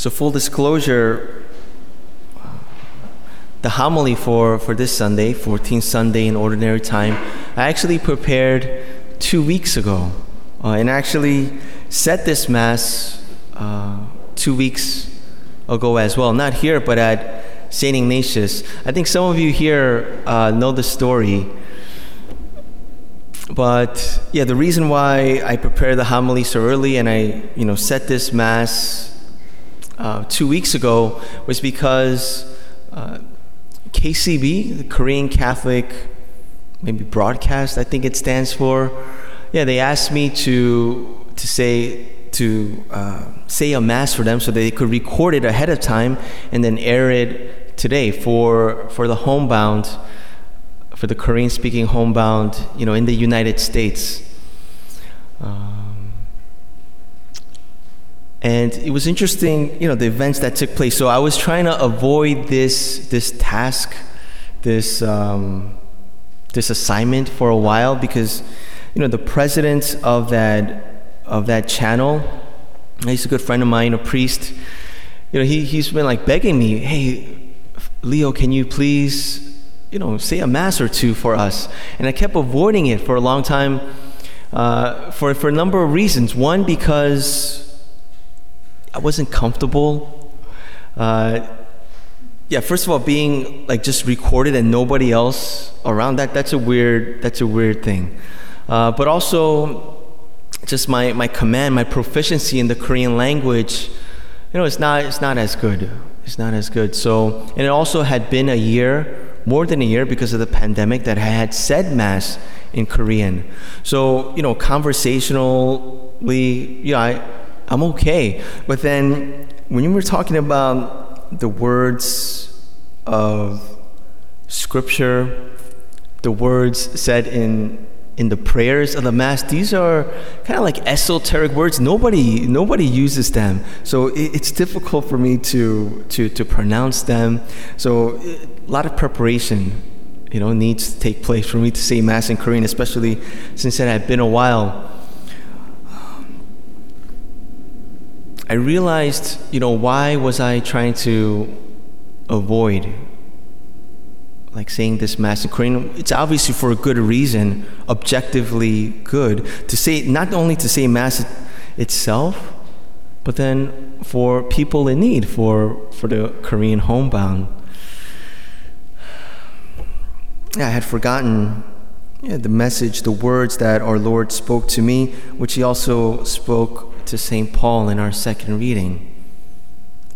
So, full disclosure, the homily for, for this Sunday, 14th Sunday in Ordinary Time, I actually prepared two weeks ago. Uh, and actually said this Mass uh, two weeks ago as well. Not here, but at St. Ignatius. I think some of you here uh, know the story. But yeah, the reason why I prepared the homily so early and I, you know, set this Mass uh, two weeks ago was because uh, KCB, the Korean Catholic, maybe broadcast, I think it stands for. Yeah, they asked me to to say to uh, say a mass for them so they could record it ahead of time and then air it today for for the homebound for the Korean speaking homebound you know in the United States. Um, and it was interesting, you know, the events that took place. So I was trying to avoid this this task, this um, this assignment for a while because, you know, the president of that of that channel, he's a good friend of mine, a priest. You know, he he's been like begging me, hey, Leo, can you please, you know, say a mass or two for us? And I kept avoiding it for a long time, uh, for for a number of reasons. One because wasn't comfortable. Uh, yeah, first of all, being like just recorded and nobody else around that, that's a weird, that's a weird thing. Uh, but also, just my, my command, my proficiency in the Korean language, you know, it's not, it's not as good. It's not as good. So, and it also had been a year, more than a year because of the pandemic that I had said Mass in Korean. So, you know, conversationally, yeah, I, I'm okay. But then when you were talking about the words of Scripture, the words said in in the prayers of the mass these are kind of like esoteric words. Nobody nobody uses them. So it, it's difficult for me to to to pronounce them. So a lot of preparation you know needs to take place for me to say mass in korean especially since it had been a while I realized, you know, why was I trying to avoid like saying this mass in Korean? It's obviously for a good reason, objectively good. To say not only to say mass itself, but then for people in need, for for the Korean homebound. I had forgotten yeah, the message, the words that our Lord spoke to me, which He also spoke to St. Paul in our second reading.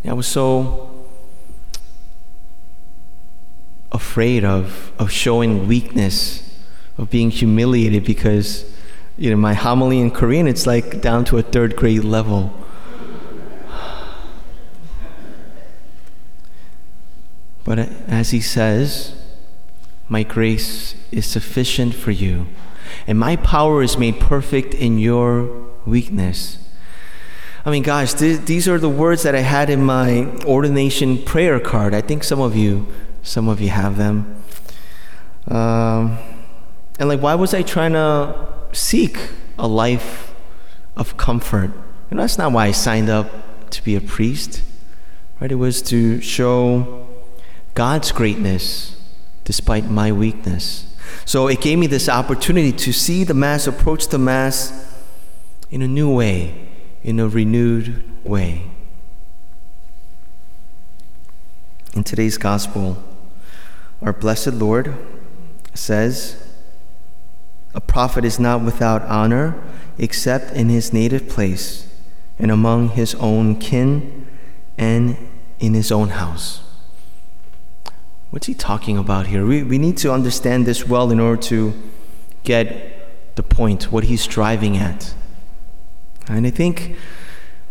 I was so afraid of, of showing weakness, of being humiliated because, you know, my homily in Korean, it's like down to a third grade level. But as he says, my grace is sufficient for you, and my power is made perfect in your weakness. I mean, guys, th- these are the words that I had in my ordination prayer card. I think some of you, some of you have them. Um, and like, why was I trying to seek a life of comfort? You know, that's not why I signed up to be a priest, right? It was to show God's greatness despite my weakness. So it gave me this opportunity to see the Mass, approach the Mass in a new way in a renewed way. In today's gospel, our blessed Lord says, A prophet is not without honor except in his native place and among his own kin and in his own house. What's he talking about here? We, we need to understand this well in order to get the point, what he's driving at. And I think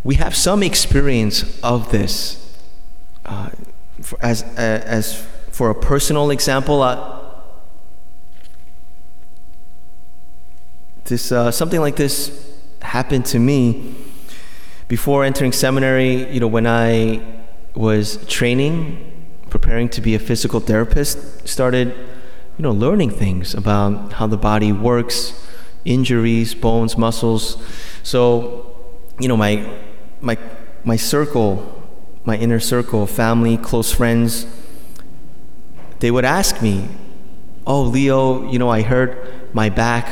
we have some experience of this. Uh, for, as, uh, as for a personal example, uh, this, uh, something like this happened to me before entering seminary. You know, when I was training, preparing to be a physical therapist, started, you know, learning things about how the body works, injuries, bones, muscles so, you know, my, my, my circle my inner circle, family, close friends, they would ask me, "Oh, Leo, you know, I hurt my back."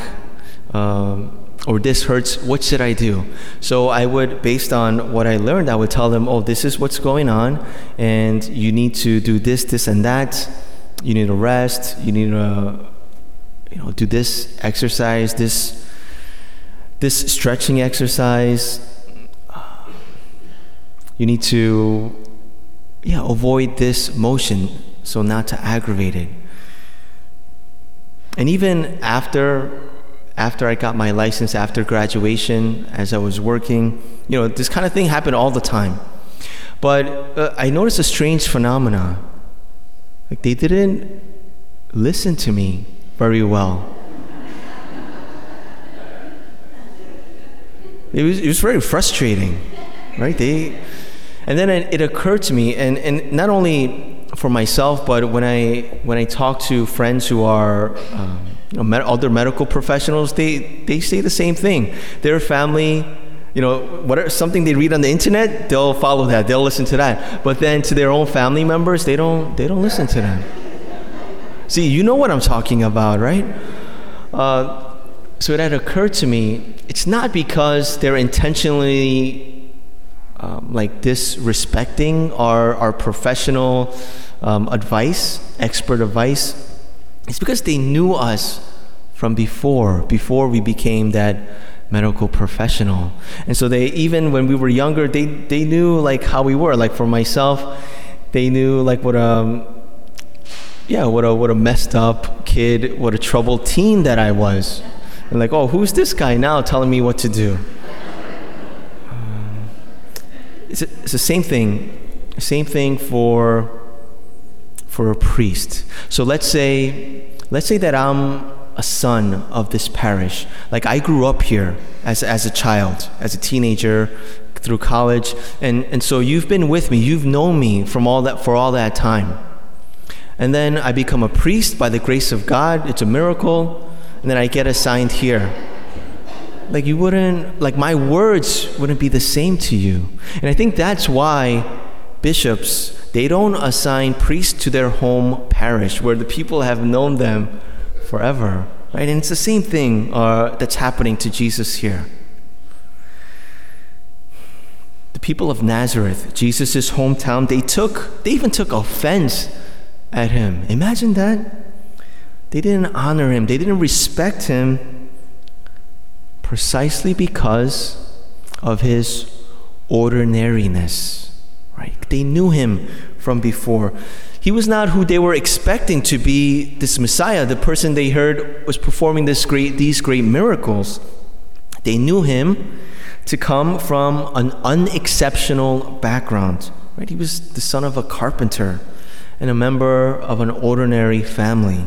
Um, or this hurts, what should I do? So I would, based on what I learned, I would tell them, oh, this is what's going on, and you need to do this, this, and that. You need to rest. You need to, you know, do this exercise, this, this stretching exercise. You need to, yeah, avoid this motion so not to aggravate it. And even after after I got my license after graduation, as I was working, you know, this kind of thing happened all the time. But uh, I noticed a strange phenomena. Like they didn't listen to me very well. It was, it was very frustrating, right? They, and then it, occurred to me, and, and not only for myself, but when I when I talk to friends who are um, you know, other medical professionals, they, they say the same thing. Their family, you know, whatever something they read on the internet, they'll follow that. They'll listen to that. But then to their own family members, they don't they don't listen to them. See, you know what I'm talking about, right? Uh, so it had occurred to me, it's not because they're intentionally um, like disrespecting our our professional um, advice, expert advice it's because they knew us from before, before we became that medical professional. And so they even when we were younger, they they knew like how we were. Like for myself, they knew like what um yeah, what a what a messed up kid, what a troubled teen that I was. And like, oh, who's this guy now telling me what to do? Um, it's, a, it's the same thing. Same thing for for a priest. So let's say, let's say that I'm a son of this parish. Like I grew up here as, as a child, as a teenager, through college, and, and so you've been with me, you've known me from all that for all that time. And then I become a priest by the grace of God, it's a miracle, and then I get assigned here. Like you wouldn't like my words wouldn't be the same to you. And I think that's why bishops they don't assign priests to their home parish where the people have known them forever. Right? And it's the same thing uh, that's happening to Jesus here. The people of Nazareth, Jesus' hometown, they took, they even took offense at him. Imagine that. They didn't honor him, they didn't respect him precisely because of his ordinariness. Right? They knew him from before. He was not who they were expecting to be this Messiah, the person they heard was performing this great, these great miracles. They knew him to come from an unexceptional background. Right? He was the son of a carpenter and a member of an ordinary family.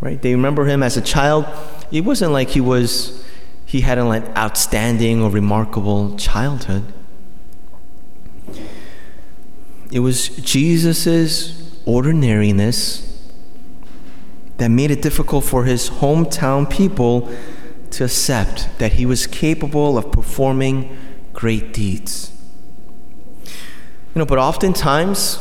Right? They remember him as a child. It wasn't like he was he had an like outstanding or remarkable childhood. It was Jesus' ordinariness that made it difficult for his hometown people to accept that he was capable of performing great deeds. You know, but oftentimes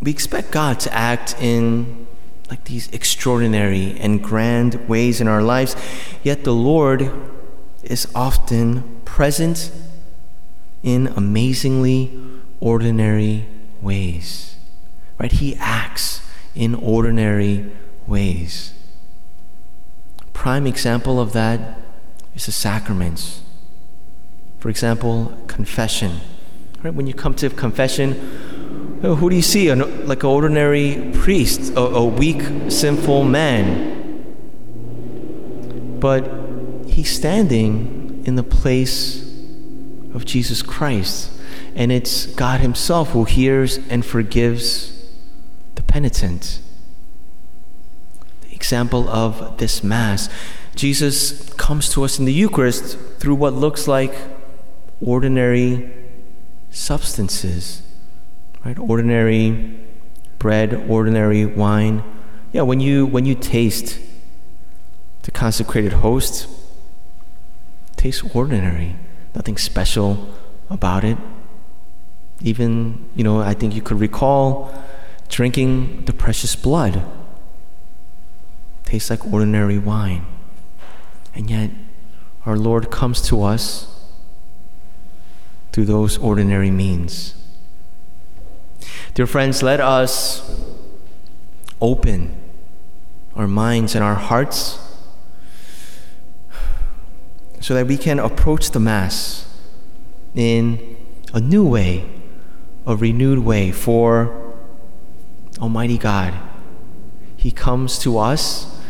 we expect God to act in like these extraordinary and grand ways in our lives, yet the Lord is often present in amazingly ordinary ways. Right? He acts in ordinary ways. Prime example of that is the sacraments. For example, confession. Right? When you come to confession, who do you see? An, like an ordinary priest, a, a weak, sinful man. But he's standing in the place of Jesus Christ. And it's God Himself who hears and forgives the penitent. The example of this Mass. Jesus comes to us in the Eucharist through what looks like ordinary substances, right? Ordinary bread, ordinary wine. Yeah, when you when you taste the consecrated host, tastes ordinary nothing special about it. Even, you know, I think you could recall drinking the precious blood. Tastes like ordinary wine. And yet, our Lord comes to us through those ordinary means. Dear friends, let us open our minds and our hearts so that we can approach the Mass in a new way, a renewed way for Almighty God. He comes to us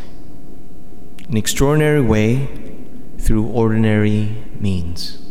in extraordinary way through ordinary means.